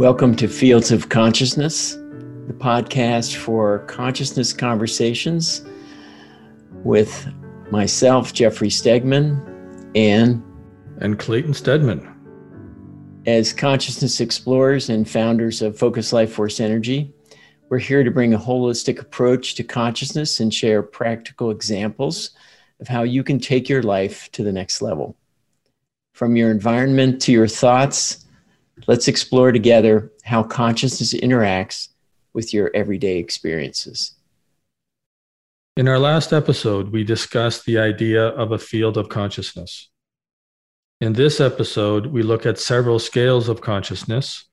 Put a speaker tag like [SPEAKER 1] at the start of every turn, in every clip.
[SPEAKER 1] Welcome to Fields of Consciousness, the podcast for consciousness conversations with myself, Jeffrey Stegman, and
[SPEAKER 2] and Clayton Stedman.
[SPEAKER 1] As consciousness explorers and founders of Focus Life Force Energy, we're here to bring a holistic approach to consciousness and share practical examples of how you can take your life to the next level. From your environment to your thoughts, let's explore together how consciousness interacts with your everyday experiences.
[SPEAKER 2] In our last episode, we discussed the idea of a field of consciousness. In this episode, we look at several scales of consciousness,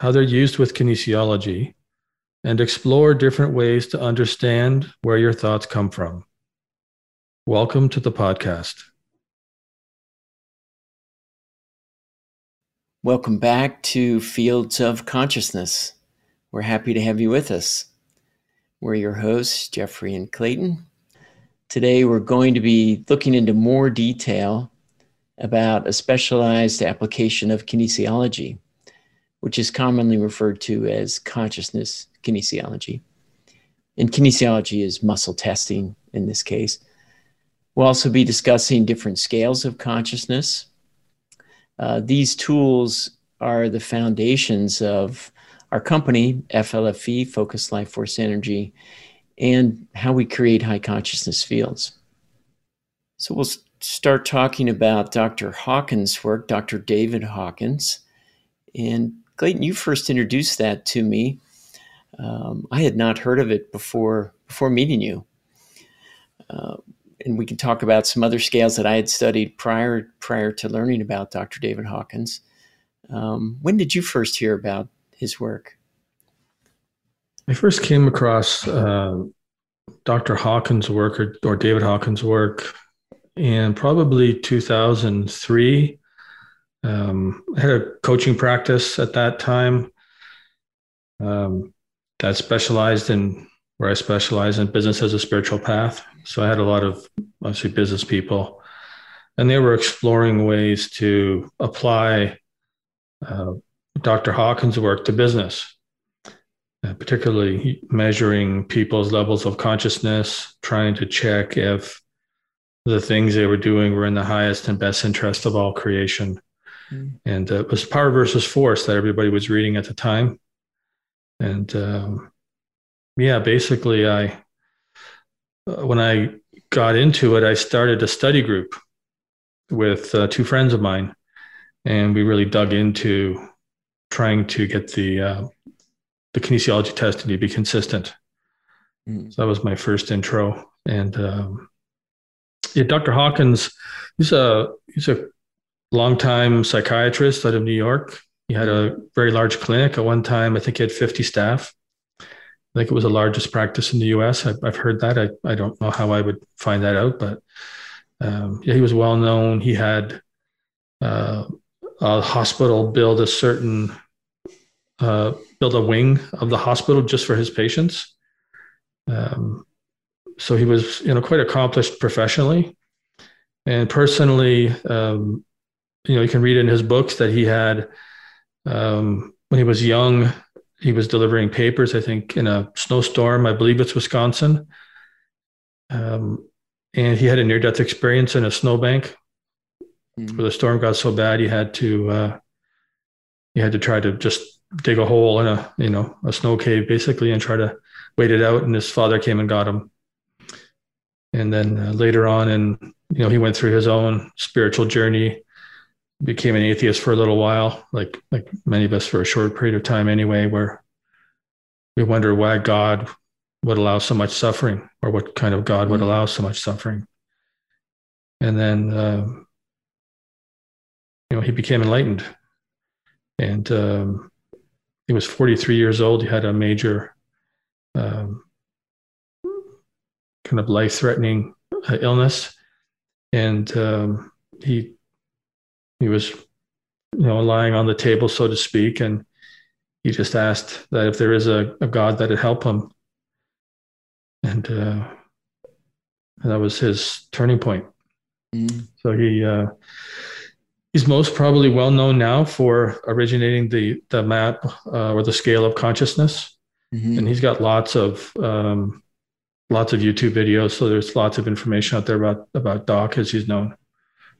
[SPEAKER 2] how they're used with kinesiology, and explore different ways to understand where your thoughts come from. Welcome to the podcast.
[SPEAKER 1] Welcome back to Fields of Consciousness. We're happy to have you with us. We're your hosts, Jeffrey and Clayton. Today, we're going to be looking into more detail about a specialized application of kinesiology, which is commonly referred to as consciousness kinesiology. And kinesiology is muscle testing in this case. We'll also be discussing different scales of consciousness uh, these tools are the foundations of our company, FLFE, Focus Life Force Energy, and how we create high consciousness fields. So we'll start talking about Dr. Hawkins' work, Dr. David Hawkins. And Clayton, you first introduced that to me. Um, I had not heard of it before before meeting you. Uh, and we can talk about some other scales that I had studied prior prior to learning about Dr. David Hawkins. Um, when did you first hear about his work?
[SPEAKER 2] I first came across uh, Dr. Hawkins' work or, or, David Hawkins' work in probably 2003. Um, I had a coaching practice at that time um, that specialized in where I specialize in business as a spiritual path. So I had a lot of obviously business people, and they were exploring ways to apply uh, Dr. Hawkins' work to business, uh, particularly measuring people's levels of consciousness, trying to check if the things they were doing were in the highest and best interest of all creation. Mm. And uh, it was power versus force that everybody was reading at the time. And um, yeah, basically, I uh, when I got into it, I started a study group with uh, two friends of mine, and we really dug into trying to get the uh, the kinesiology testing to be consistent. Mm. So that was my first intro, and um, yeah, Dr. Hawkins, he's a he's a longtime psychiatrist out of New York. He had a very large clinic at one time. I think he had 50 staff. I think it was the largest practice in the U.S. I've, I've heard that. I, I don't know how I would find that out, but um, yeah, he was well known. He had uh, a hospital build a certain uh, build a wing of the hospital just for his patients. Um, so he was, you know, quite accomplished professionally, and personally. Um, you know, you can read in his books that he had um, when he was young he was delivering papers, I think, in a snowstorm. I believe it's Wisconsin. Um, and he had a near death experience in a snowbank mm. where the storm got so bad he had to uh, he had to try to just dig a hole in a you know a snow cave basically and try to wait it out and his father came and got him and then uh, later on and you know he went through his own spiritual journey became an atheist for a little while, like like many of us for a short period of time anyway, where we wonder why God would allow so much suffering, or what kind of God would mm. allow so much suffering. And then, uh, you know, he became enlightened, and um, he was 43 years old. He had a major, um, kind of life-threatening uh, illness, and um, he he was, you know, lying on the table, so to speak, and he just asked that if there is a, a God that'd help him. And, uh, that was his turning point. Mm. So he uh, he's most probably well known now for originating the the map uh, or the scale of consciousness, mm-hmm. and he's got lots of um, lots of YouTube videos. So there's lots of information out there about about Doc as he's known.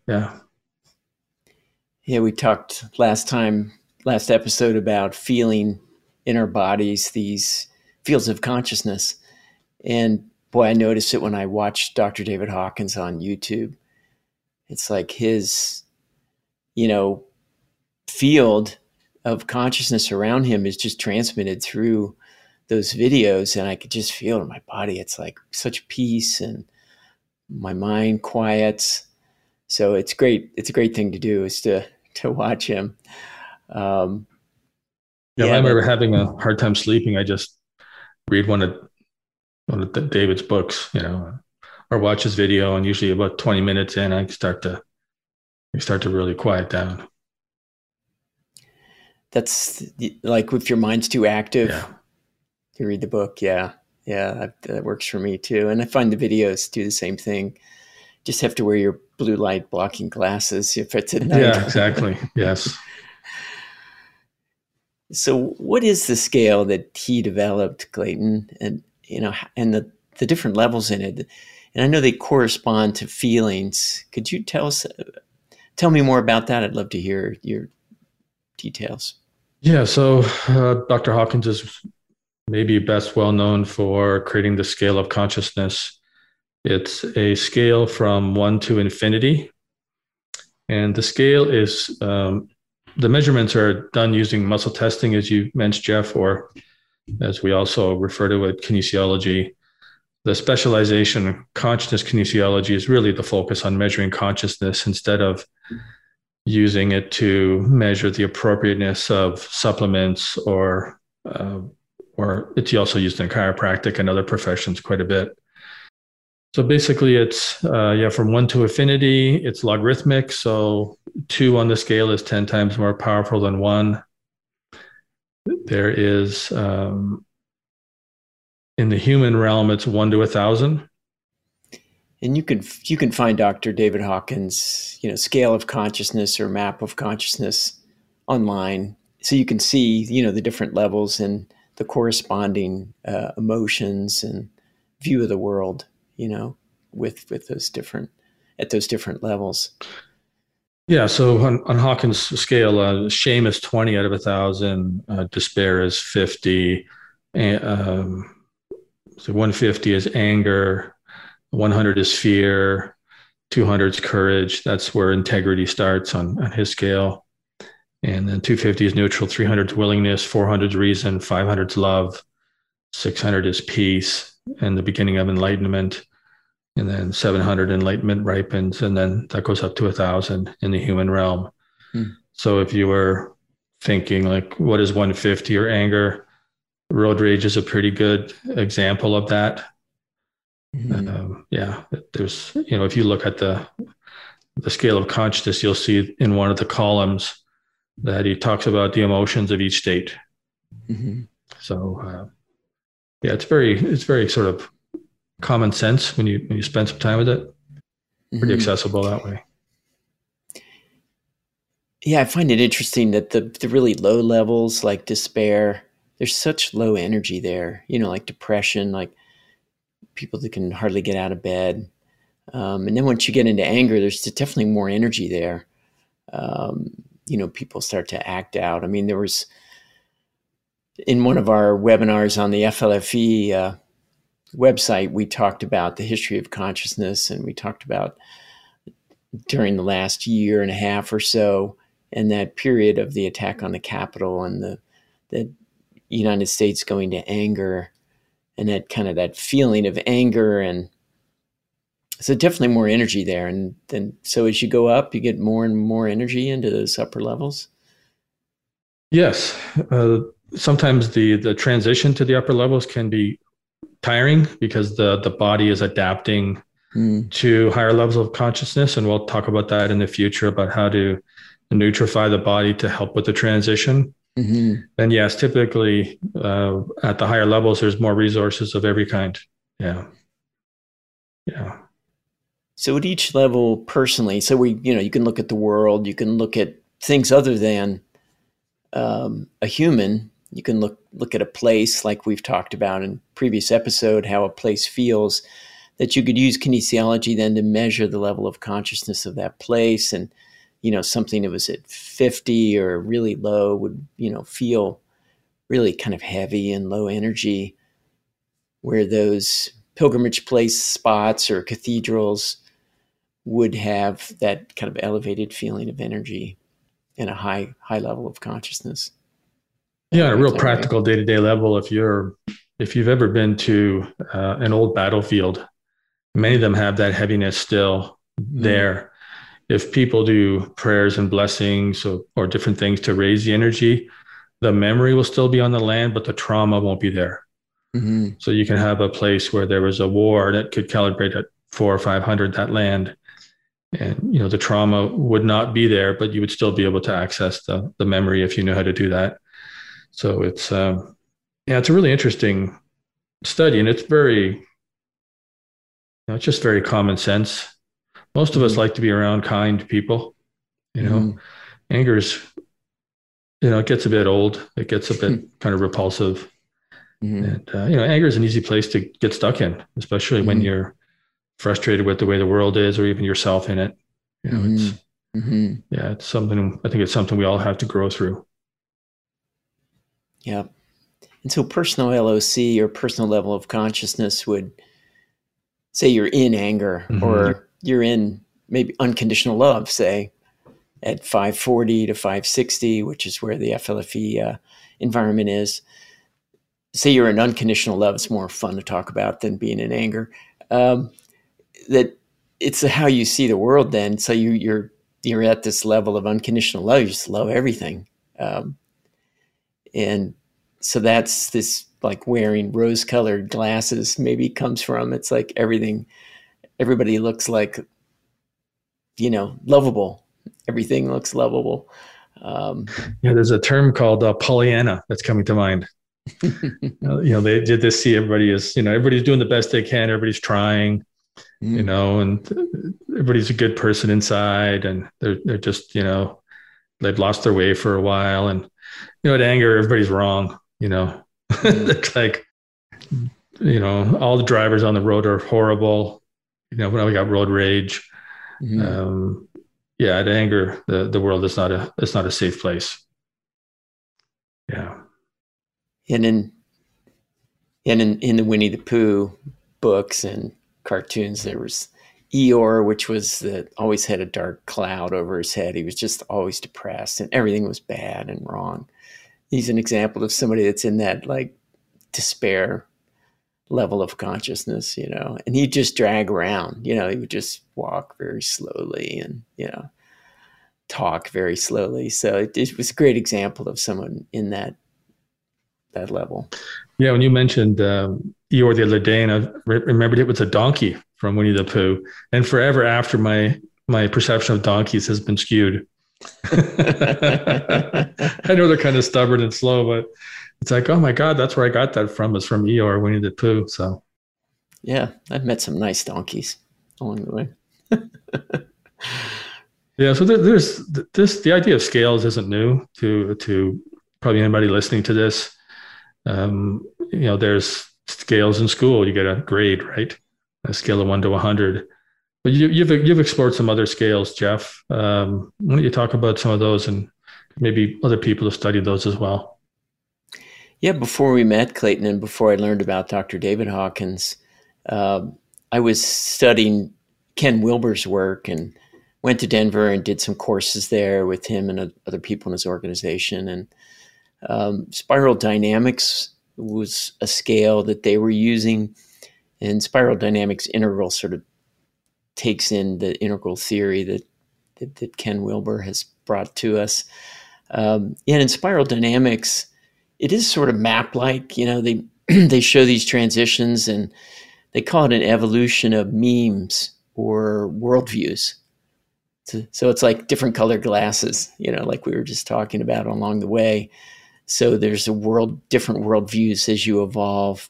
[SPEAKER 2] Yeah.
[SPEAKER 1] Yeah, we talked last time, last episode about feeling in our bodies these fields of consciousness, and boy, I noticed it when I watched Dr. David Hawkins on YouTube. It's like his you know, field of consciousness around him is just transmitted through those videos and I could just feel it in my body. It's like such peace and my mind quiets. So it's great. It's a great thing to do is to, to watch him. Um,
[SPEAKER 2] yeah, yeah, I remember having a hard time sleeping. I just read one of one of the, David's books, you know, or watch his video, and usually about twenty minutes in, I start to you start to really quiet down.
[SPEAKER 1] That's like if your mind's too active,
[SPEAKER 2] yeah.
[SPEAKER 1] you read the book. Yeah. Yeah. That, that works for me too. And I find the videos do the same thing. Just have to wear your blue light blocking glasses if it's at night.
[SPEAKER 2] Yeah, exactly. yes.
[SPEAKER 1] So, what is the scale that he developed, Clayton, and you know, and the the different levels in it? And I know they correspond to feelings. Could you tell us tell me more about that. I'd love to hear your details.
[SPEAKER 2] Yeah, so uh, Dr. Hawkins is maybe best well known for creating the scale of consciousness. It's a scale from one to infinity. And the scale is, um, the measurements are done using muscle testing, as you mentioned, Jeff, or as we also refer to it, kinesiology the specialization consciousness kinesiology is really the focus on measuring consciousness instead of using it to measure the appropriateness of supplements or uh, or it's also used in chiropractic and other professions quite a bit. So basically, it's uh, yeah from one to infinity. It's logarithmic, so two on the scale is ten times more powerful than one. There is um, in the human realm, it's one to a thousand.
[SPEAKER 1] And you can you can find Dr. David Hawkins, you know, scale of consciousness or map of consciousness online, so you can see you know the different levels and the corresponding uh, emotions and view of the world, you know, with with those different at those different levels.
[SPEAKER 2] Yeah, so on, on Hawkins' scale, uh, shame is twenty out of a thousand, uh, despair is fifty, and, um, so 150 is anger, 100 is fear, 200 is courage. That's where integrity starts on, on his scale. And then 250 is neutral, 300 is willingness, 400 is reason, 500 is love, 600 is peace and the beginning of enlightenment. And then 700 enlightenment ripens, and then that goes up to a thousand in the human realm. Hmm. So if you were thinking like, what is 150 or anger? road rage is a pretty good example of that. Mm-hmm. Um, yeah, there's you know if you look at the the scale of consciousness, you'll see in one of the columns that he talks about the emotions of each state. Mm-hmm. So uh, yeah, it's very it's very sort of common sense when you when you spend some time with it. Pretty mm-hmm. accessible that way.
[SPEAKER 1] Yeah, I find it interesting that the the really low levels like despair there's such low energy there, you know, like depression, like people that can hardly get out of bed. Um, and then once you get into anger, there's definitely more energy there. Um, you know, people start to act out. I mean, there was in one of our webinars on the FLFE uh, website, we talked about the history of consciousness and we talked about during the last year and a half or so and that period of the attack on the Capitol and the, the United States going to anger and that kind of that feeling of anger and so definitely more energy there and then so as you go up you get more and more energy into those upper levels?
[SPEAKER 2] Yes uh, sometimes the the transition to the upper levels can be tiring because the the body is adapting mm. to higher levels of consciousness and we'll talk about that in the future about how to nutrify the body to help with the transition Mm-hmm. And yes, typically uh, at the higher levels, there's more resources of every kind. Yeah. Yeah.
[SPEAKER 1] So at each level, personally, so we, you know, you can look at the world, you can look at things other than um, a human. You can look look at a place, like we've talked about in previous episode, how a place feels. That you could use kinesiology then to measure the level of consciousness of that place, and you know something that was at fifty or really low would you know feel really kind of heavy and low energy, where those pilgrimage place spots or cathedrals would have that kind of elevated feeling of energy and a high high level of consciousness.
[SPEAKER 2] Yeah, on a real practical day to day level. If you're if you've ever been to uh, an old battlefield, many of them have that heaviness still mm-hmm. there. If people do prayers and blessings or, or different things to raise the energy, the memory will still be on the land, but the trauma won't be there. Mm-hmm. So you can have a place where there was a war that could calibrate at four or five hundred that land, and you know the trauma would not be there, but you would still be able to access the the memory if you know how to do that. So it's um, yeah, it's a really interesting study, and it's very you know, it's just very common sense. Most of us mm-hmm. like to be around kind people. You know, mm-hmm. anger is you know, it gets a bit old. It gets a bit kind of repulsive. Mm-hmm. And, uh, you know, anger is an easy place to get stuck in, especially mm-hmm. when you're frustrated with the way the world is or even yourself in it. You know, it's, mm-hmm. mm-hmm. yeah, it's something, I think it's something we all have to grow through.
[SPEAKER 1] Yeah. And so personal LOC or personal level of consciousness would say you're in anger mm-hmm. or you're in maybe unconditional love, say, at 540 to 560, which is where the FLFE uh, environment is. Say you're in unconditional love, it's more fun to talk about than being in anger. Um, that it's how you see the world then. So you, you're you're at this level of unconditional love. You just love everything, um, and so that's this like wearing rose-colored glasses. Maybe comes from. It's like everything. Everybody looks like, you know, lovable everything looks lovable. Um,
[SPEAKER 2] yeah, there's a term called uh, Pollyanna that's coming to mind. uh, you know, they did this see everybody is, you know, everybody's doing the best they can, everybody's trying, mm. you know, and everybody's a good person inside, and they're they're just, you know, they've lost their way for a while, and you know, at anger, everybody's wrong, you know, mm. it's like, you know, all the drivers on the road are horrible. You know, when we got road rage. Mm-hmm. Um, yeah, at anger, the, the world is not a it's not a safe place. Yeah.
[SPEAKER 1] And in and in, in the Winnie the Pooh books and cartoons, there was Eeyore, which was that always had a dark cloud over his head. He was just always depressed and everything was bad and wrong. He's an example of somebody that's in that like despair level of consciousness, you know, and he'd just drag around, you know, he would just walk very slowly and, you know, talk very slowly. So it, it was a great example of someone in that, that level.
[SPEAKER 2] Yeah. When you mentioned um, Eeyore the other day, and I remembered it was a donkey from Winnie the Pooh and forever after my, my perception of donkeys has been skewed. I know they're kind of stubborn and slow, but it's like, oh my God, that's where I got that from is from Eeyore, Winnie the Pooh. So,
[SPEAKER 1] yeah, I've met some nice donkeys along the way.
[SPEAKER 2] yeah, so there's this. The idea of scales isn't new to to probably anybody listening to this. Um, you know, there's scales in school. You get a grade, right? A scale of one to 100. But you, you've you've explored some other scales, Jeff. Um, why don't you talk about some of those and maybe other people have studied those as well?
[SPEAKER 1] Yeah, before we met Clayton and before I learned about Dr. David Hawkins, uh, I was studying Ken Wilber's work and went to Denver and did some courses there with him and other people in his organization. And um, spiral dynamics was a scale that they were using, and spiral dynamics integral sort of takes in the integral theory that that, that Ken Wilber has brought to us. Um, and in spiral dynamics, it is sort of map like. You know, they they show these transitions and they call it an evolution of memes or worldviews. So, so it's like different colored glasses, you know, like we were just talking about along the way. So there's a world, different worldviews as you evolve.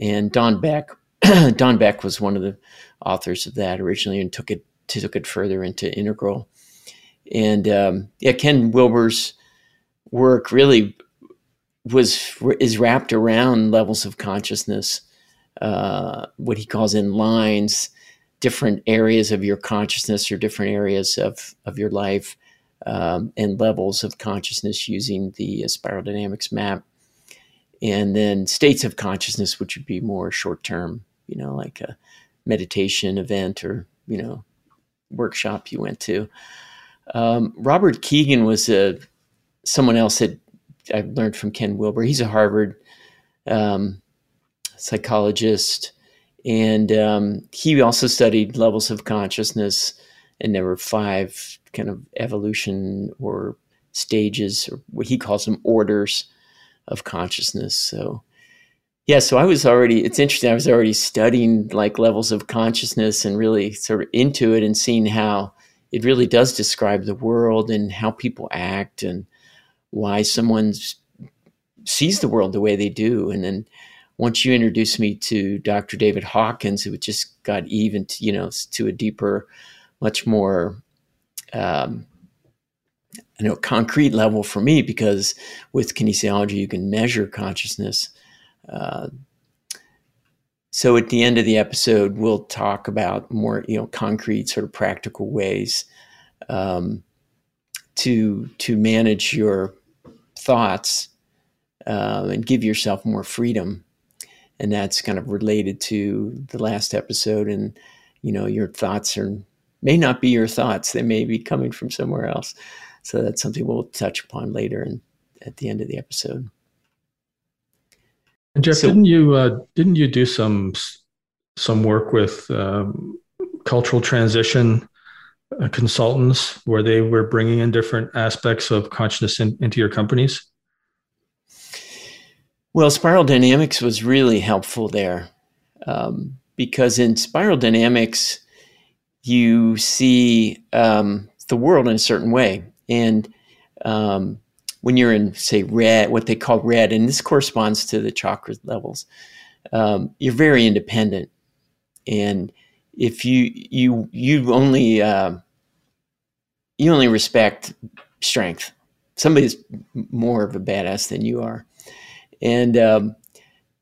[SPEAKER 1] And Don Beck Don Beck was one of the authors of that originally and took it took it further into integral. And um, yeah, Ken Wilber's work really was is wrapped around levels of consciousness, uh, what he calls in lines, different areas of your consciousness or different areas of of your life, um, and levels of consciousness using the uh, spiral dynamics map, and then states of consciousness, which would be more short term, you know, like a meditation event or you know workshop you went to. Um, Robert Kegan was a someone else that I learned from Ken Wilber. He's a Harvard um, psychologist, and um, he also studied levels of consciousness. And there were five kind of evolution or stages, or what he calls them orders of consciousness. So, yeah, so I was already, it's interesting, I was already studying like levels of consciousness and really sort of into it and seeing how it really does describe the world and how people act and why someone sees the world the way they do. And then once you introduced me to Dr. David Hawkins, it just got even, to, you know, to a deeper, much more, um, know, concrete level for me because with kinesiology you can measure consciousness. Uh, so at the end of the episode, we'll talk about more, you know, concrete, sort of practical ways um, to to manage your thoughts uh, and give yourself more freedom. And that's kind of related to the last episode. And, you know, your thoughts are may not be your thoughts. They may be coming from somewhere else. So that's something we'll touch upon later and at the end of the episode.
[SPEAKER 2] And Jeff, so, didn't you uh, didn't you do some some work with um, cultural transition uh, consultants where they were bringing in different aspects of consciousness in, into your companies?
[SPEAKER 1] Well, spiral dynamics was really helpful there um, because in spiral dynamics, you see um, the world in a certain way. And um, when you're in, say, red, what they call red, and this corresponds to the chakra levels, um, you're very independent. And if you you you only uh, you only respect strength. Somebody's more of a badass than you are, and um,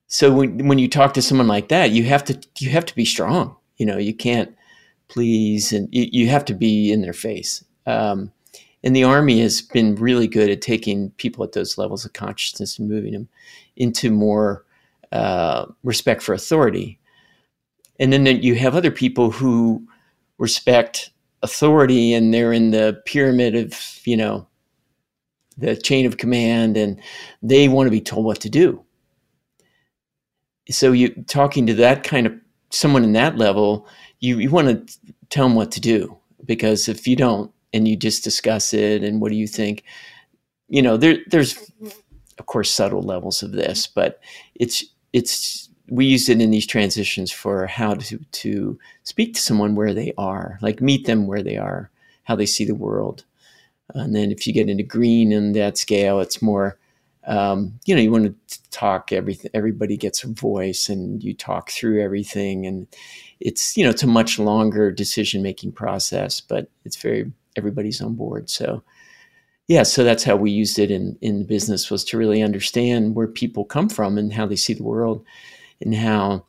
[SPEAKER 1] so when when you talk to someone like that, you have to you have to be strong. You know, you can't please, and you, you have to be in their face. Um, and the army has been really good at taking people at those levels of consciousness and moving them into more uh, respect for authority. And then you have other people who respect authority and they're in the pyramid of, you know, the chain of command and they want to be told what to do. So you talking to that kind of someone in that level, you, you want to tell them what to do because if you don't and you just discuss it and what do you think, you know, there there's of course subtle levels of this, but it's it's we use it in these transitions for how to to speak to someone where they are, like meet them where they are, how they see the world. And then if you get into green in that scale, it's more, um, you know, you want to talk everything. Everybody gets a voice, and you talk through everything, and it's you know it's a much longer decision making process, but it's very everybody's on board. So yeah, so that's how we used it in in business was to really understand where people come from and how they see the world and how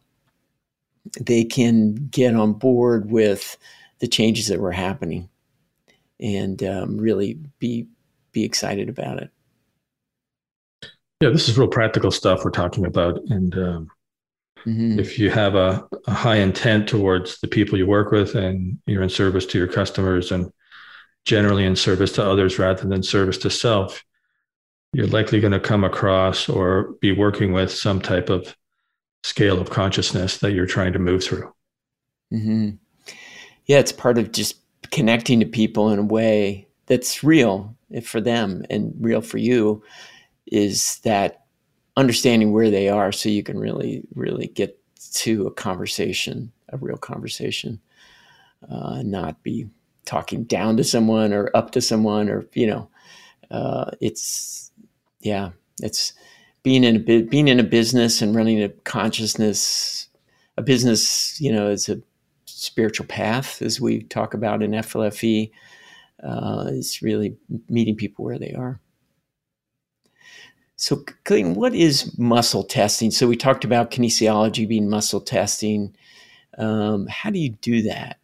[SPEAKER 1] they can get on board with the changes that were happening and um, really be be excited about it.
[SPEAKER 2] Yeah, this is real practical stuff we're talking about, and um, mm-hmm. if you have a, a, high intent towards the people you work with, and you're in service to your customers, and generally in service to others rather than service to self, you're likely going to come across or be working with some type of scale of consciousness that you're trying to move through.
[SPEAKER 1] Mm-hmm. Yeah, it's part of just connecting to people in a way that's real for them and real for you is that understanding where they are so you can really, really get to a conversation, a real conversation, uh, not be talking down to someone or up to someone or, you know, uh, it's, yeah, it's, being in a being in a business and running a consciousness a business, you know, is a spiritual path, as we talk about in FLFE. Uh, it's really meeting people where they are. So, Clayton, what is muscle testing? So, we talked about kinesiology being muscle testing. Um, how do you do that?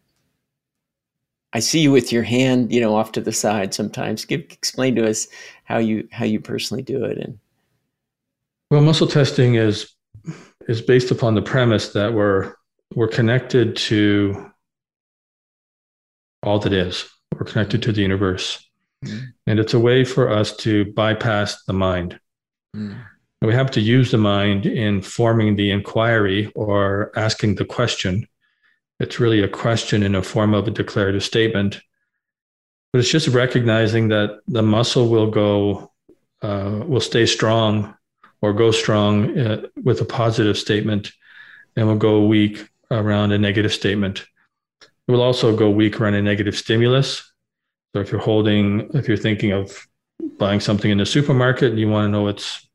[SPEAKER 1] I see you with your hand, you know, off to the side sometimes. Give explain to us how you how you personally do it. And
[SPEAKER 2] well, muscle testing is is based upon the premise that we're we're connected to all that is. We're connected to the universe. Mm-hmm. And it's a way for us to bypass the mind. Mm-hmm. we have to use the mind in forming the inquiry or asking the question. It's really a question in a form of a declarative statement. But it's just recognizing that the muscle will go, uh, will stay strong or go strong uh, with a positive statement and will go weak around a negative statement. It will also go weak around a negative stimulus. So if you're holding, if you're thinking of buying something in the supermarket and you want to know it's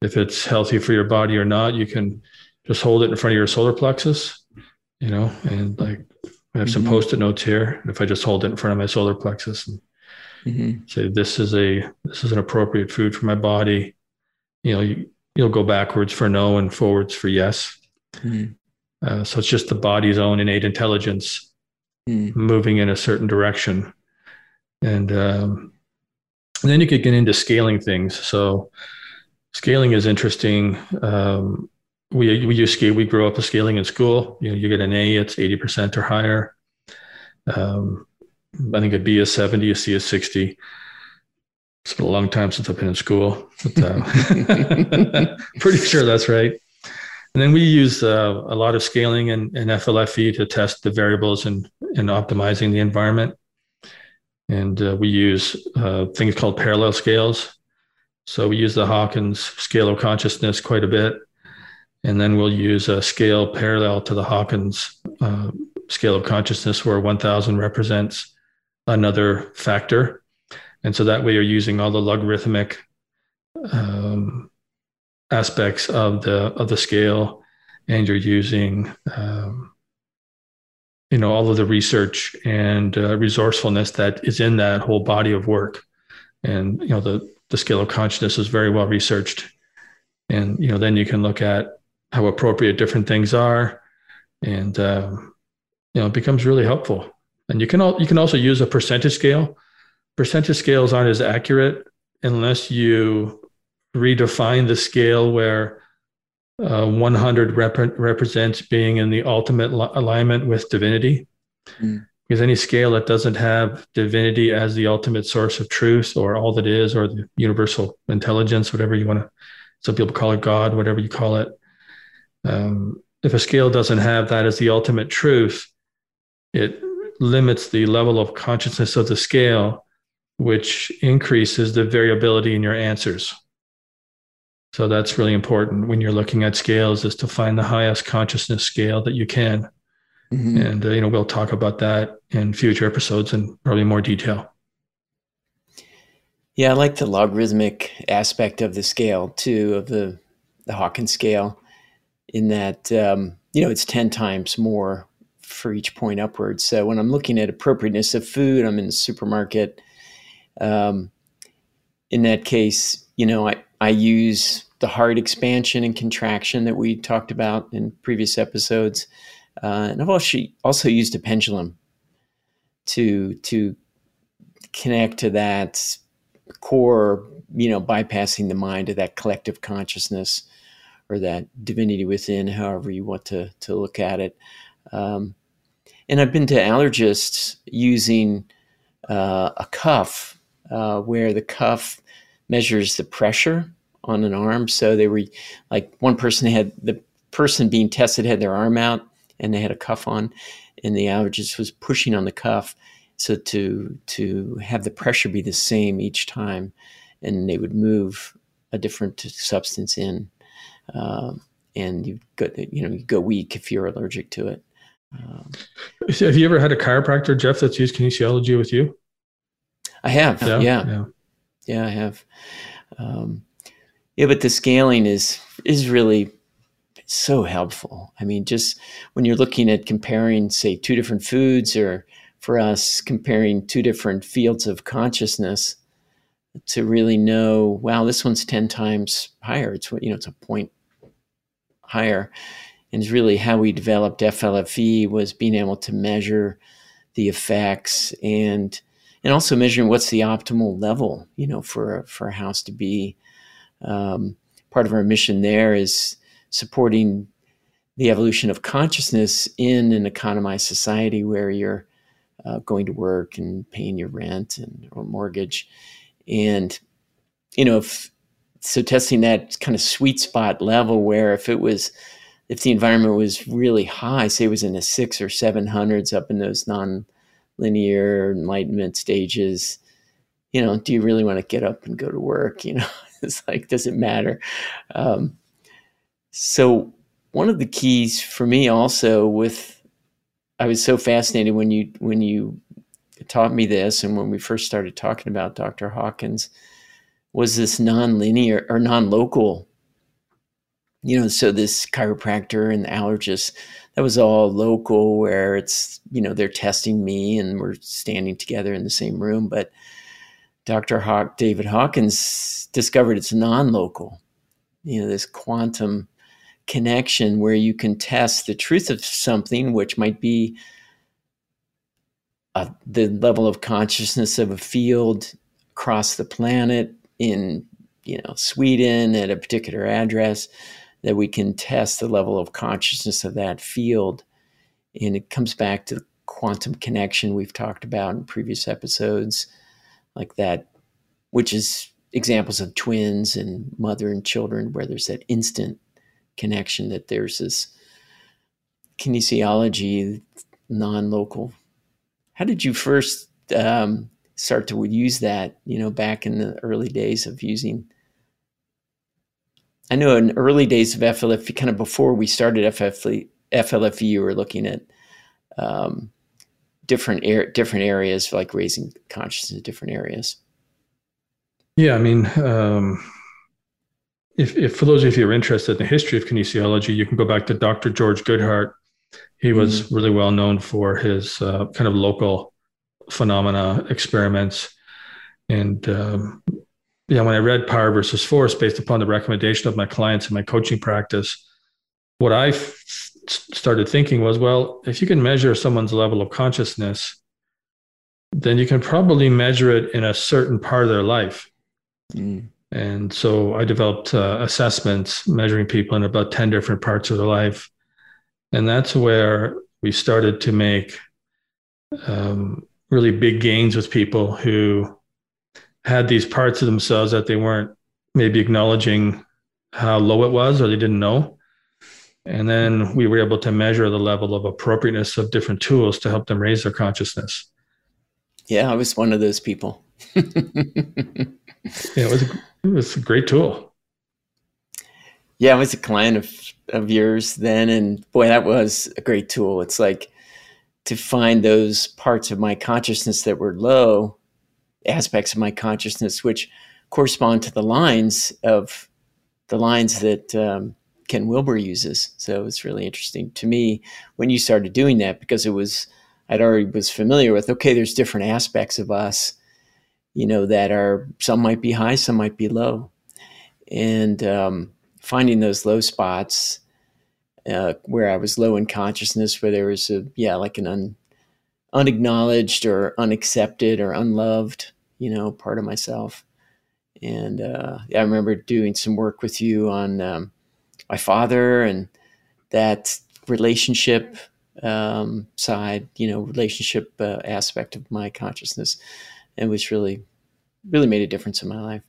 [SPEAKER 2] if it's healthy for your body or not, you can just hold it in front of your solar plexus, you know, and like I have some mm-hmm. post-it notes here. If I just hold it in front of my solar plexus and mm-hmm. say this is a this is an appropriate food for my body, you know, you, will go backwards for no and forwards for yes. Mm-hmm. Uh, so it's just the body's own innate intelligence mm. moving in a certain direction. And, um, and, then you could get into scaling things. So scaling is interesting. Um, we, we use scale, we grow up with scaling in school. You know, you get an A, it's 80% or higher. Um, I think a B is 70, a C is 60. It's been a long time since I've been in school, but uh, pretty sure that's right. And then we use uh, a lot of scaling and, and FLFE to test the variables and, and optimizing the environment. And uh, we use uh, things called parallel scales. So we use the Hawkins scale of consciousness quite a bit. And then we'll use a scale parallel to the Hawkins uh, scale of consciousness, where 1000 represents another factor. And so that way you're using all the logarithmic um, aspects of the of the scale, and you're using um, you know all of the research and uh, resourcefulness that is in that whole body of work. And you know the the scale of consciousness is very well researched, and you know then you can look at how appropriate different things are, and um, you know it becomes really helpful. And you can all, you can also use a percentage scale percentage scales aren't as accurate unless you redefine the scale where uh, 100 rep- represents being in the ultimate li- alignment with divinity. Mm. Because any scale that doesn't have divinity as the ultimate source of truth or all that is, or the universal intelligence, whatever you want to, some people call it God, whatever you call it. Um, if a scale doesn't have that as the ultimate truth, it limits the level of consciousness of the scale which increases the variability in your answers. So that's really important when you're looking at scales is to find the highest consciousness scale that you can. Mm-hmm. And uh, you know we'll talk about that in future episodes in probably more detail.
[SPEAKER 1] Yeah, I like the logarithmic aspect of the scale too, of the the Hawkins scale, in that um, you know it's ten times more for each point upwards. So when I'm looking at appropriateness of food, I'm in the supermarket um, in that case, you know, I, I use the heart expansion and contraction that we talked about in previous episodes. Uh, and I've also, also used a pendulum to, to connect to that core, you know, bypassing the mind to that collective consciousness or that divinity within, however you want to, to look at it. Um, and I've been to allergists using uh, a cuff uh, where the cuff measures the pressure on an arm. So they were like one person had the person being tested had their arm out and they had a cuff on, and the allergist was pushing on the cuff so to to have the pressure be the same each time, and they would move a different substance in, um, and you go you know you go weak if you're allergic to it. Um,
[SPEAKER 2] have you ever had a chiropractor, Jeff, that's used kinesiology with you?
[SPEAKER 1] I have. Yeah. Yeah. Yeah, yeah I have. Um, yeah, but the scaling is is really so helpful. I mean, just when you're looking at comparing, say, two different foods, or for us, comparing two different fields of consciousness, to really know, wow, this one's 10 times higher. It's, you know, it's a point higher. And it's really how we developed FLFE was being able to measure the effects and and also measuring what's the optimal level, you know, for for a house to be. Um, part of our mission there is supporting the evolution of consciousness in an economized society where you're uh, going to work and paying your rent and or mortgage, and you know, if, so testing that kind of sweet spot level where if it was if the environment was really high, say it was in the six or seven hundreds up in those non-linear enlightenment stages, you know, do you really want to get up and go to work? You know, it's like, does it matter? Um, so one of the keys for me also with, I was so fascinated when you when you taught me this and when we first started talking about Dr. Hawkins was this non-linear or non-local you know, so this chiropractor and the allergist, that was all local where it's, you know, they're testing me and we're standing together in the same room. But Dr. Hawk, David Hawkins discovered it's non local, you know, this quantum connection where you can test the truth of something, which might be uh, the level of consciousness of a field across the planet in, you know, Sweden at a particular address that we can test the level of consciousness of that field. And it comes back to the quantum connection we've talked about in previous episodes, like that, which is examples of twins and mother and children, where there's that instant connection, that there's this kinesiology, non local. How did you first um, start to use that, you know, back in the early days of using I know in early days of FLF, kind of before we started FFLE, FLFE, you were looking at um, different er- different areas, like raising consciousness in different areas.
[SPEAKER 2] Yeah, I mean, um, if, if for those of you who are interested in the history of kinesiology, you can go back to Dr. George Goodheart. He was mm-hmm. really well known for his uh, kind of local phenomena experiments, and um, yeah, when I read Power versus Force based upon the recommendation of my clients in my coaching practice, what I f- started thinking was, well, if you can measure someone's level of consciousness, then you can probably measure it in a certain part of their life. Mm. And so I developed uh, assessments measuring people in about 10 different parts of their life. And that's where we started to make um, really big gains with people who had these parts of themselves that they weren't maybe acknowledging how low it was or they didn't know. And then we were able to measure the level of appropriateness of different tools to help them raise their consciousness.
[SPEAKER 1] Yeah, I was one of those people. yeah,
[SPEAKER 2] it was, a, it was a great tool.
[SPEAKER 1] Yeah, I was a client of, of yours then. And boy, that was a great tool. It's like to find those parts of my consciousness that were low aspects of my consciousness which correspond to the lines of the lines that um, Ken Wilber uses. So it's really interesting to me when you started doing that because it was I'd already was familiar with. Okay, there's different aspects of us, you know, that are some might be high, some might be low, and um, finding those low spots uh, where I was low in consciousness, where there was a yeah like an un, unacknowledged or unaccepted or unloved you know, part of myself. And uh, I remember doing some work with you on um, my father and that relationship um, side, you know, relationship uh, aspect of my consciousness, and which really, really made a difference in my life.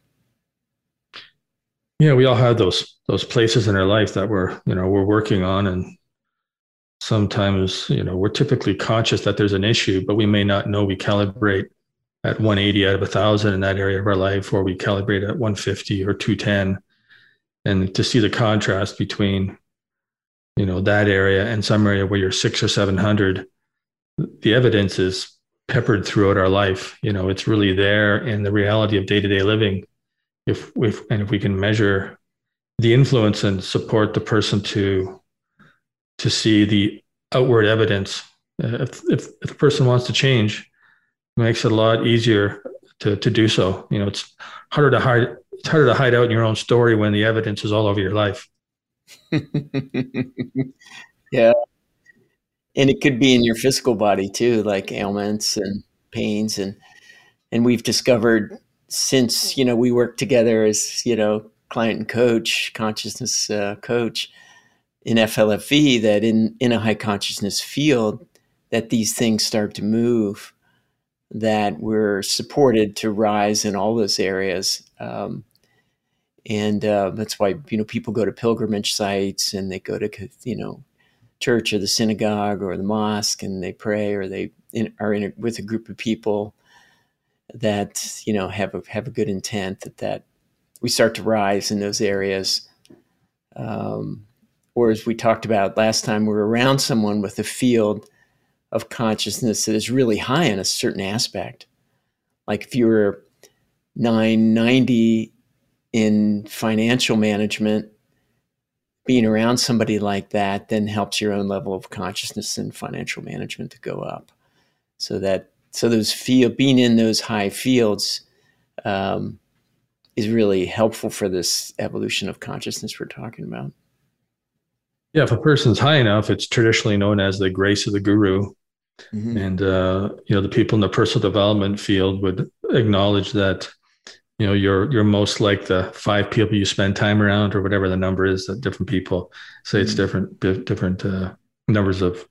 [SPEAKER 2] Yeah, we all have those those places in our life that we're you know we're working on, and sometimes you know we're typically conscious that there's an issue, but we may not know we calibrate at 180 out of 1000 in that area of our life or we calibrate at 150 or 210 and to see the contrast between you know that area and some area where you're 6 or 700 the evidence is peppered throughout our life. You know it's really there in the reality of day-to-day living if if and if we can measure the influence and support the person to to see the outward evidence. Uh, if, if, if a person wants to change, it makes it a lot easier to, to do so. You know, it's harder to hide. It's harder to hide out in your own story when the evidence is all over your life.
[SPEAKER 1] yeah, and it could be in your physical body too, like ailments and pains, and and we've discovered since you know we work together as you know client and coach, consciousness uh, coach in FLFE that in in a high consciousness field that these things start to move, that we're supported to rise in all those areas. Um, and uh, that's why you know people go to pilgrimage sites and they go to you know church or the synagogue or the mosque and they pray or they in, are in a, with a group of people that you know have a have a good intent that that we start to rise in those areas. Um, or as we talked about last time, we're around someone with a field of consciousness that is really high in a certain aspect. Like if you were 990 in financial management, being around somebody like that then helps your own level of consciousness in financial management to go up. So that so those field being in those high fields um, is really helpful for this evolution of consciousness we're talking about.
[SPEAKER 2] Yeah, if a person's high enough, it's traditionally known as the grace of the guru. Mm-hmm. And uh, you know, the people in the personal development field would acknowledge that you know you're you're most like the five people you spend time around or whatever the number is that different people say it's mm-hmm. different different uh, numbers of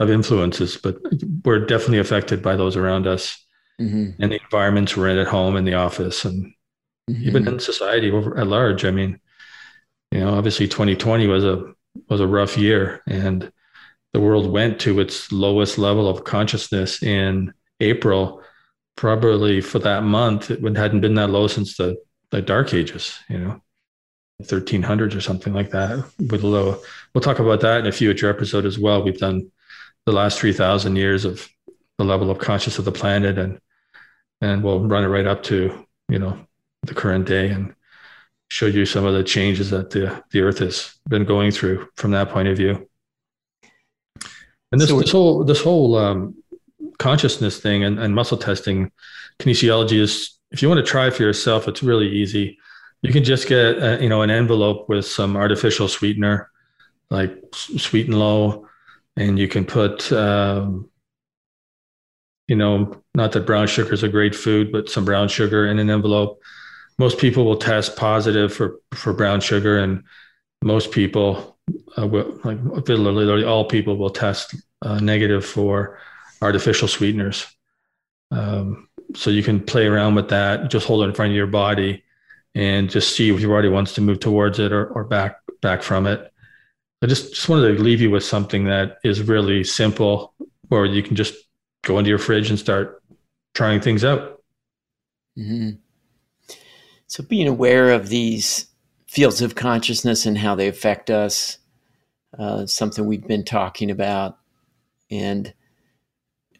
[SPEAKER 2] of influences but we're definitely affected by those around us mm-hmm. and the environments we're in at home in the office and mm-hmm. even in society at large. I mean, you know, obviously 2020 was a was a rough year, and the world went to its lowest level of consciousness in April. Probably for that month, it hadn't been that low since the, the Dark Ages. You know, 1300s or something like that. With a low, we'll talk about that in a future episode as well. We've done the last 3,000 years of the level of consciousness of the planet, and and we'll run it right up to you know the current day and show you some of the changes that the, the earth has been going through from that point of view. And this, so this whole, this whole um, consciousness thing and, and muscle testing kinesiology is, if you want to try for yourself, it's really easy. You can just get, a, you know, an envelope with some artificial sweetener, like sweet and low, and you can put, um, you know, not that brown sugar is a great food, but some brown sugar in an envelope most people will test positive for for brown sugar, and most people, uh, will, like literally all people, will test uh, negative for artificial sweeteners. Um, so you can play around with that. Just hold it in front of your body, and just see if your body wants to move towards it or, or back back from it. I just just wanted to leave you with something that is really simple, or you can just go into your fridge and start trying things out.
[SPEAKER 1] Mm-hmm. So being aware of these fields of consciousness and how they affect us, uh, something we've been talking about. And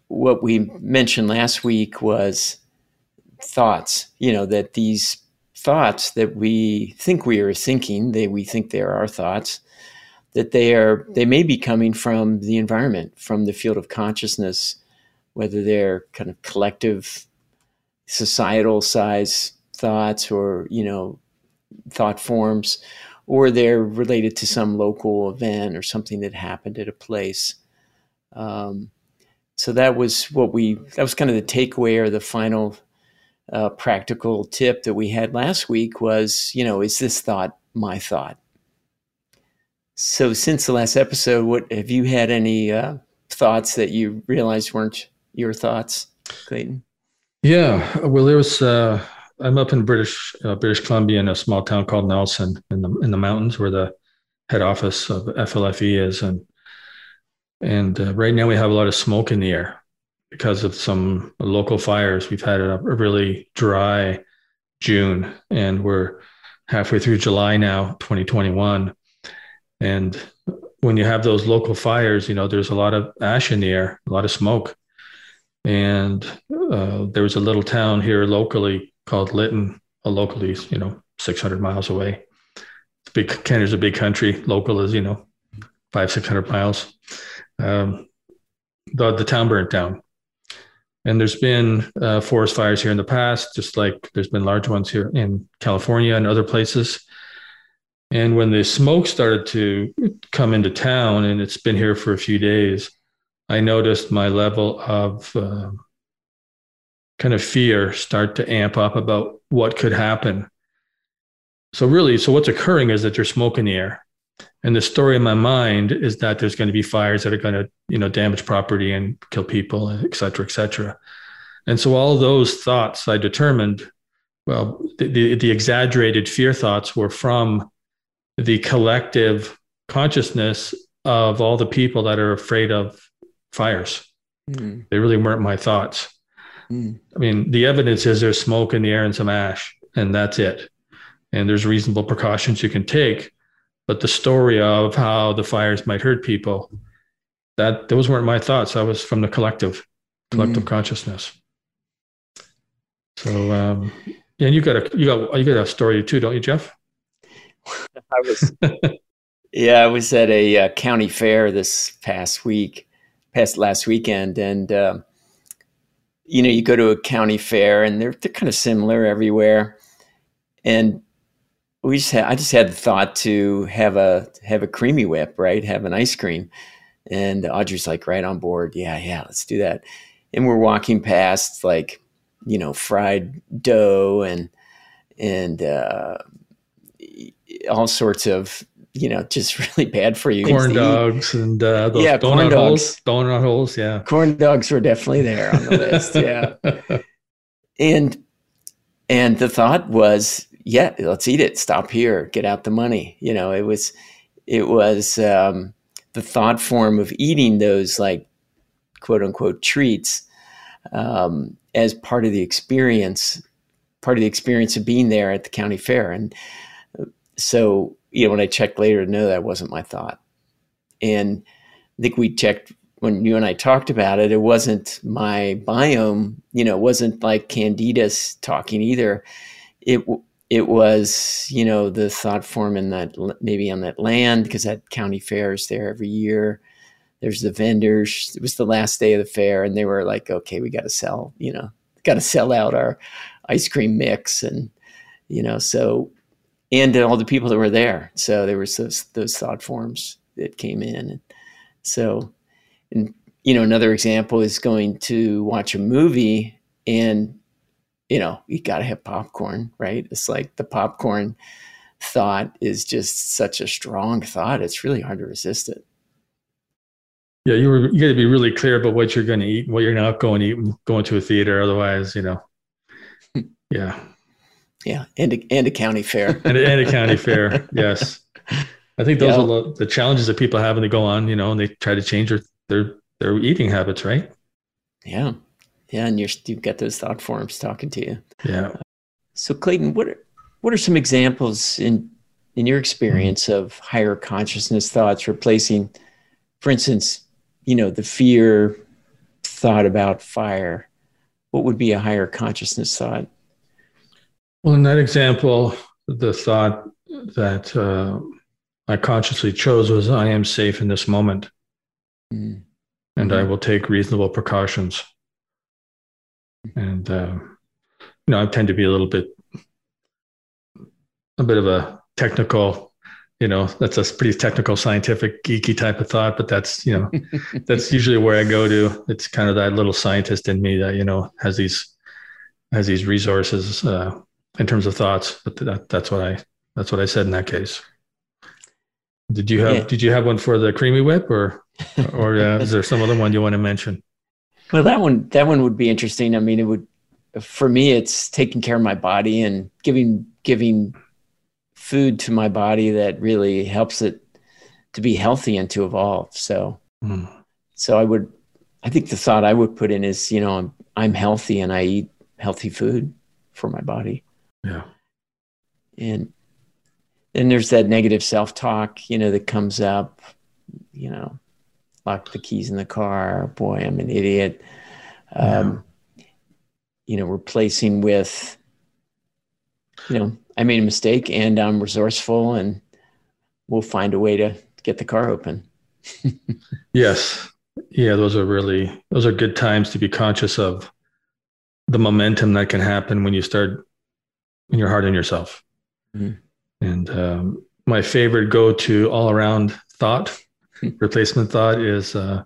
[SPEAKER 1] what we mentioned last week was thoughts, you know, that these thoughts that we think we are thinking, they we think they are our thoughts, that they are they may be coming from the environment, from the field of consciousness, whether they're kind of collective societal size thoughts or you know thought forms or they're related to some local event or something that happened at a place. Um, so that was what we that was kind of the takeaway or the final uh, practical tip that we had last week was you know is this thought my thought so since the last episode what have you had any uh, thoughts that you realized weren't your thoughts clayton
[SPEAKER 2] yeah well there was uh, I'm up in British uh, British Columbia in a small town called Nelson in the in the mountains where the head office of FLFE is, and and uh, right now we have a lot of smoke in the air because of some local fires. We've had a, a really dry June, and we're halfway through July now, 2021, and when you have those local fires, you know there's a lot of ash in the air, a lot of smoke, and uh, there was a little town here locally called Lytton, a locally, you know, 600 miles away. big Canada's a big country. Local is you know five six hundred miles. Um, the the town burnt down, and there's been uh, forest fires here in the past, just like there's been large ones here in California and other places. And when the smoke started to come into town, and it's been here for a few days, I noticed my level of uh, kind of fear start to amp up about what could happen. So, really, so what's occurring is that there's smoke in the air. And the story in my mind is that there's going to be fires that are going to, you know, damage property and kill people, et cetera, et cetera. And so all those thoughts I determined, well, the, the, the exaggerated fear thoughts were from the collective consciousness of all the people that are afraid of fires. Mm. They really weren't my thoughts. Mm. I mean, the evidence is there's smoke in the air and some ash, and that's it. And there's reasonable precautions you can take. But the story of how the fires might hurt people, that those weren't my thoughts. I was from the collective, collective mm. consciousness. So, um, yeah, and you got a you got you got a story too, don't you, Jeff?
[SPEAKER 1] I was, yeah, I was at a uh, county fair this past week, past last weekend, and uh, you know, you go to a county fair, and they're they're kind of similar everywhere, and we just had, I just had the thought to have a have a creamy whip, right? Have an ice cream, and Audrey's like, right on board, yeah, yeah, let's do that, and we're walking past like, you know, fried dough and and uh, all sorts of you know just really bad for you.
[SPEAKER 2] Corn dogs and uh,
[SPEAKER 1] yeah
[SPEAKER 2] donut holes donut holes yeah.
[SPEAKER 1] Corn dogs were definitely there on the list yeah. And and the thought was yeah let's eat it. Stop here. Get out the money. You know it was it was um, the thought form of eating those like quote unquote treats um, as part of the experience part of the experience of being there at the county fair. And so you know when I checked later know that wasn't my thought, and I think we checked when you and I talked about it. It wasn't my biome, you know, it wasn't like Candida's talking either. It it was you know the thought form in that maybe on that land because that county fair is there every year there's the vendors it was the last day of the fair and they were like okay we got to sell you know got to sell out our ice cream mix and you know so and all the people that were there. So there was those those thought forms that came in. And so, and you know, another example is going to watch a movie and you know you got to have popcorn, right? It's like the popcorn thought is just such a strong thought. It's really hard to resist it.
[SPEAKER 2] Yeah, you were you got to be really clear about what you're going to eat, what you're not going to eat, going to a theater. Otherwise, you know, yeah,
[SPEAKER 1] yeah, and a, and a county fair.
[SPEAKER 2] and, a, and a county fair, yes. I think those yeah. are the, challenges that people have when they go on, you know, and they try to change their their, their eating habits, right?
[SPEAKER 1] Yeah, yeah, and you're you've got those thought forms talking to you.
[SPEAKER 2] Yeah.
[SPEAKER 1] So Clayton, what are, what are some examples in in your experience mm-hmm. of higher consciousness thoughts replacing, for instance, you know, the fear thought about fire? What would be a higher consciousness thought?
[SPEAKER 2] Well, in that example, the thought that uh, I consciously chose was I am safe in this moment. Mm-hmm. And I will take reasonable precautions. And, uh, you know, I tend to be a little bit, a bit of a technical, you know, that's a pretty technical, scientific, geeky type of thought, but that's, you know, that's usually where I go to. It's kind of that little scientist in me that, you know, has these, has these resources, uh, in terms of thoughts. But that, that's what I that's what I said in that case. Did you have yeah. Did you have one for the creamy whip, or or uh, is there some other one you want to mention?
[SPEAKER 1] Well, that one that one would be interesting. I mean, it would for me. It's taking care of my body and giving giving food to my body that really helps it to be healthy and to evolve. So, mm. so I would. I think the thought I would put in is, you know, I'm I'm healthy and I eat healthy food for my body.
[SPEAKER 2] Yeah.
[SPEAKER 1] And then there's that negative self talk, you know, that comes up, you know, lock the keys in the car. Boy, I'm an idiot. Um, yeah. You know, replacing with, you know, I made a mistake and I'm resourceful and we'll find a way to get the car open.
[SPEAKER 2] yes. Yeah, those are really those are good times to be conscious of the momentum that can happen when you start when you're hard on yourself. Mm-hmm. And um, my favorite go-to all-around thought, replacement thought, is uh,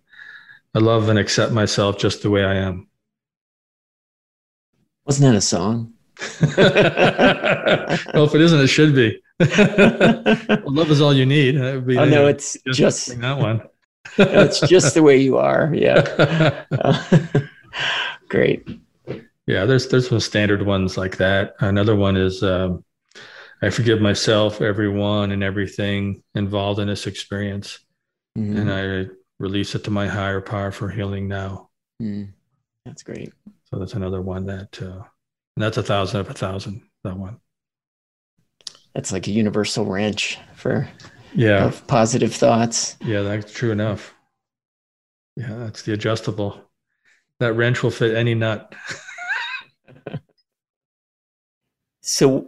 [SPEAKER 2] I love and accept myself just the way I am.
[SPEAKER 1] Wasn't that a song?
[SPEAKER 2] well, if it isn't, it should be. well, love is all you need.
[SPEAKER 1] Be, oh no, it's just,
[SPEAKER 2] just that one.
[SPEAKER 1] it's just the way you are. Yeah. great.
[SPEAKER 2] Yeah, there's there's some standard ones like that. Another one is um, I forgive myself, everyone, and everything involved in this experience, mm-hmm. and I release it to my higher power for healing now.
[SPEAKER 1] Mm. That's great.
[SPEAKER 2] So that's another one that uh, that's a thousand of a thousand. That one.
[SPEAKER 1] That's like a universal wrench for
[SPEAKER 2] yeah of
[SPEAKER 1] positive thoughts.
[SPEAKER 2] Yeah, that's true enough. Yeah, that's the adjustable. That wrench will fit any nut.
[SPEAKER 1] so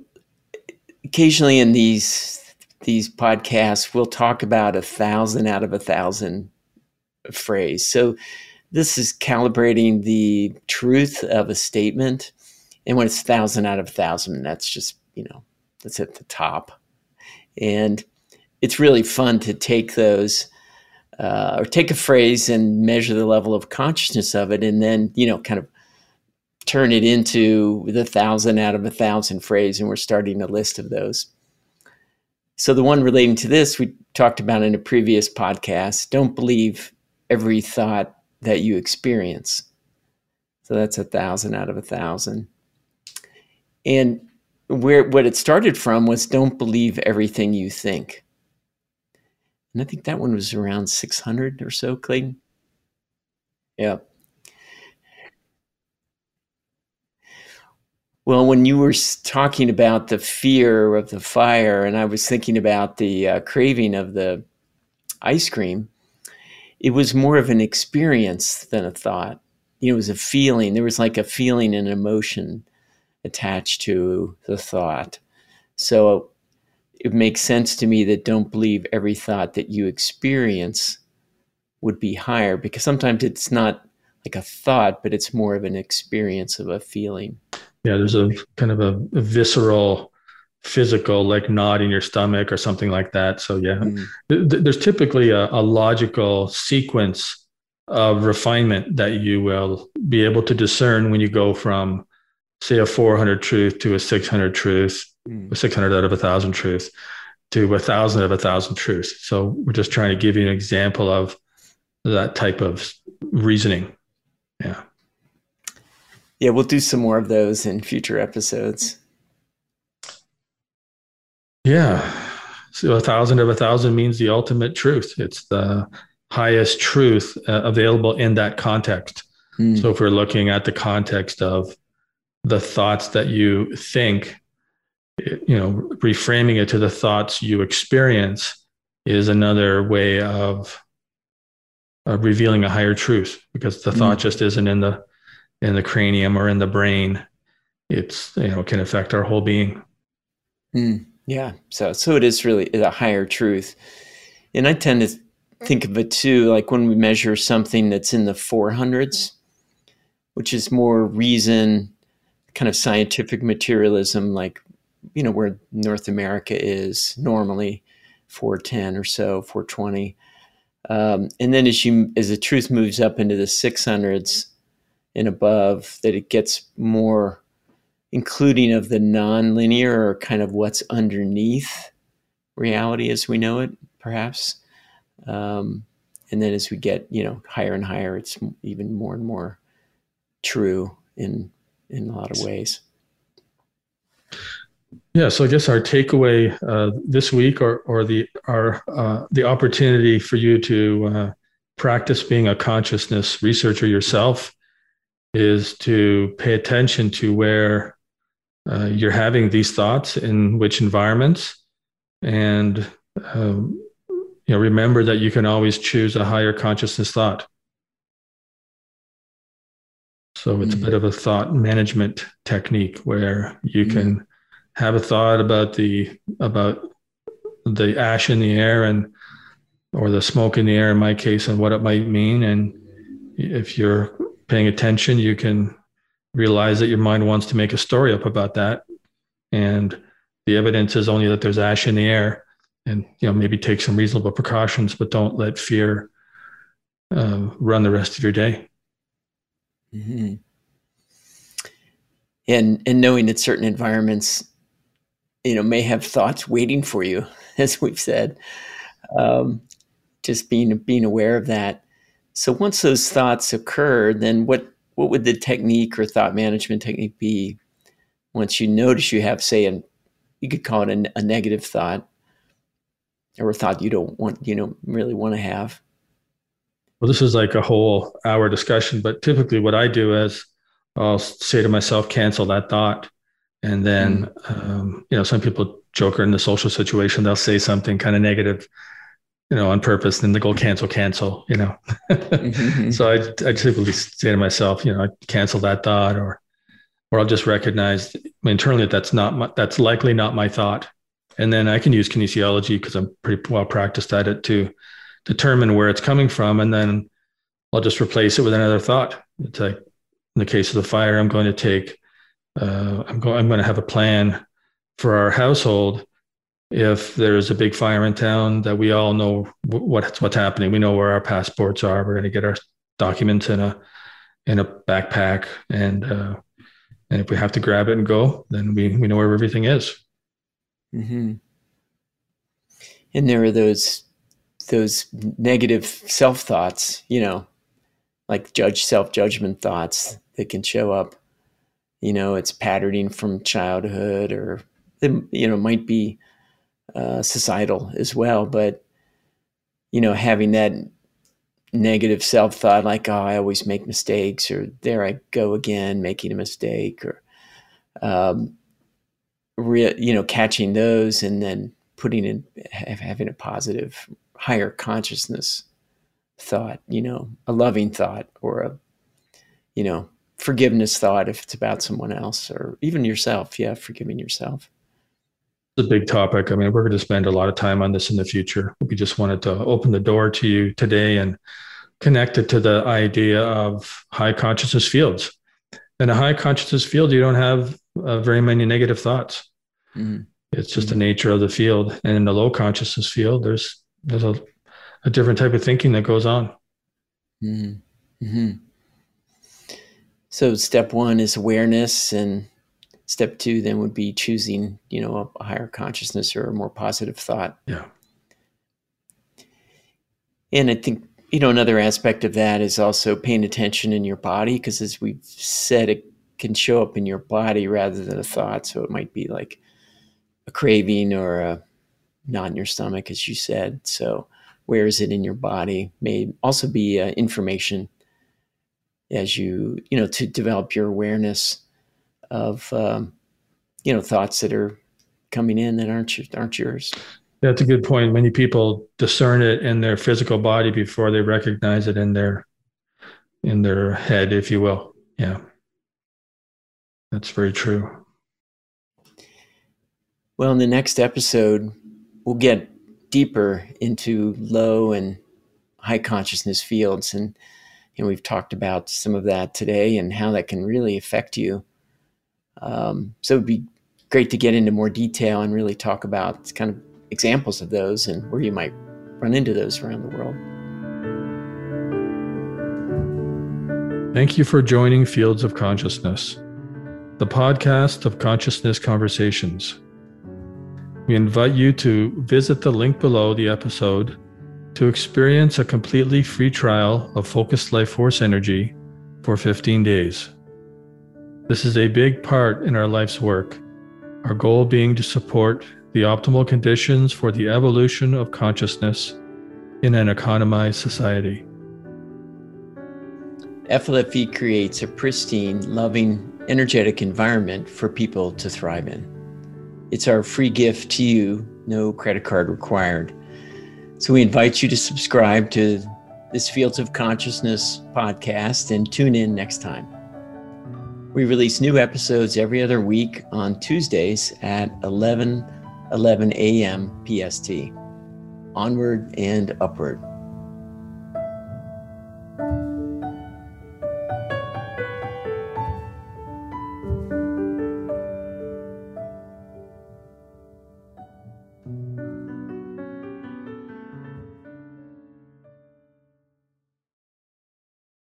[SPEAKER 1] occasionally in these these podcasts we'll talk about a thousand out of a thousand phrase. So this is calibrating the truth of a statement. And when it's thousand out of a thousand that's just you know that's at the top. And it's really fun to take those uh, or take a phrase and measure the level of consciousness of it and then you know kind of turn it into the thousand out of a thousand phrase, and we're starting a list of those. So, the one relating to this, we talked about in a previous podcast don't believe every thought that you experience. So, that's a thousand out of a thousand. And where what it started from was don't believe everything you think. And I think that one was around 600 or so, Clayton. Yeah. Well, when you were talking about the fear of the fire, and I was thinking about the uh, craving of the ice cream, it was more of an experience than a thought. You know, it was a feeling. There was like a feeling and emotion attached to the thought. So it makes sense to me that don't believe every thought that you experience would be higher because sometimes it's not like a thought, but it's more of an experience of a feeling
[SPEAKER 2] yeah there's a kind of a, a, visceral physical like knot in your stomach or something like that. So yeah. Mm. th- there's typically a, a, logical sequence of refinement that you will be able to discern when you go from say a 400 truth to a 600 truth mm. a 600 out of a thousand truth to a thousand out of a thousand truths. So we're just trying to give you an example of that type of reasoning. Yeah
[SPEAKER 1] yeah, we'll do some more of those in future episodes.
[SPEAKER 2] Yeah. So a thousand of a thousand means the ultimate truth. It's the highest truth uh, available in that context. Mm. So if we're looking at the context of the thoughts that you think, you know, reframing it to the thoughts you experience is another way of, of revealing a higher truth because the thought mm. just isn't in the in the cranium or in the brain, it's you know can affect our whole being.
[SPEAKER 1] Mm, yeah. So so it is really a higher truth, and I tend to think of it too like when we measure something that's in the 400s, which is more reason, kind of scientific materialism, like you know where North America is normally 410 or so, 420. Um, and then as you as the truth moves up into the 600s, and above that it gets more including of the nonlinear or kind of what's underneath reality as we know it, perhaps. Um, and then as we get you know higher and higher, it's even more and more true in in a lot of ways.
[SPEAKER 2] Yeah, so I guess our takeaway uh, this week, or or the our uh, the opportunity for you to uh, practice being a consciousness researcher yourself, is to pay attention to where uh, you're having these thoughts in which environments and um, you know remember that you can always choose a higher consciousness thought so it's mm-hmm. a bit of a thought management technique where you mm-hmm. can have a thought about the about the ash in the air and or the smoke in the air in my case and what it might mean and if you're paying attention you can realize that your mind wants to make a story up about that. And the evidence is only that there's ash in the air and you know maybe take some reasonable precautions but don't let fear uh, run the rest of your day.
[SPEAKER 1] Mm-hmm. and and knowing that certain environments you know may have thoughts waiting for you as we've said um, just being being aware of that so once those thoughts occur then what what would the technique or thought management technique be once you notice you have say an you could call it a, a negative thought or a thought you don't want you know really want to have?
[SPEAKER 2] Well this is like a whole hour discussion but typically what i do is i'll say to myself cancel that thought. And then mm-hmm. um, you know some people joke in the social situation they'll say something kind of negative you know on purpose then they go cancel cancel you know mm-hmm. so I, I typically say to myself you know I cancel that thought or or I'll just recognize internally that that's not my, that's likely not my thought. And then I can use kinesiology because I'm pretty well practiced at it to determine where it's coming from. And then I'll just replace it with another thought. It's like in the case of the fire, I'm going to take, uh, I'm going, I'm going to have a plan for our household. If there's a big fire in town that we all know what's what's happening, we know where our passports are. We're going to get our documents in a in a backpack and uh, and if we have to grab it and go, then we, we know where everything is.
[SPEAKER 1] Mm-hmm. And there are those those negative self thoughts, you know, like judge self judgment thoughts that can show up. You know, it's patterning from childhood, or you know, might be uh, societal as well. But you know, having that negative self thought like, oh, I always make mistakes, or there I go again making a mistake, or, um, re- you know, catching those and then putting in, having a positive, higher consciousness thought, you know, a loving thought or a, you know, forgiveness thought if it's about someone else or even yourself. Yeah, forgiving yourself.
[SPEAKER 2] It's a big topic. I mean, we're going to spend a lot of time on this in the future. We just wanted to open the door to you today and connect it to the idea of high consciousness fields. In a high consciousness field, you don't have uh, very many negative thoughts. Mm-hmm. It's just mm-hmm. the nature of the field. And in the low consciousness field, there's there's a, a different type of thinking that goes on.
[SPEAKER 1] Mm-hmm. mm-hmm. So step one is awareness, and step two then would be choosing, you know, a higher consciousness or a more positive thought.
[SPEAKER 2] Yeah.
[SPEAKER 1] And I think, you know, another aspect of that is also paying attention in your body, because as we've said, it can show up in your body rather than a thought. So it might be like a craving or a knot in your stomach, as you said. So where is it in your body? May also be uh, information as you, you know, to develop your awareness of, um, you know, thoughts that are coming in that aren't aren't yours.
[SPEAKER 2] That's a good point. Many people discern it in their physical body before they recognize it in their in their head, if you will. Yeah. That's very true.
[SPEAKER 1] Well, in the next episode, we'll get deeper into low and high consciousness fields and and we've talked about some of that today and how that can really affect you. Um, so it'd be great to get into more detail and really talk about kind of examples of those and where you might run into those around the world.
[SPEAKER 2] Thank you for joining Fields of Consciousness, the podcast of consciousness conversations. We invite you to visit the link below the episode to experience a completely free trial of Focused Life Force Energy for 15 days. This is a big part in our life's work, our goal being to support the optimal conditions for the evolution of consciousness in an economized society.
[SPEAKER 1] FLFE creates a pristine, loving, energetic environment for people to thrive in. It's our free gift to you, no credit card required. So we invite you to subscribe to this Fields of Consciousness podcast and tune in next time. We release new episodes every other week on Tuesdays at 11 11 a.m. PST. Onward and upward.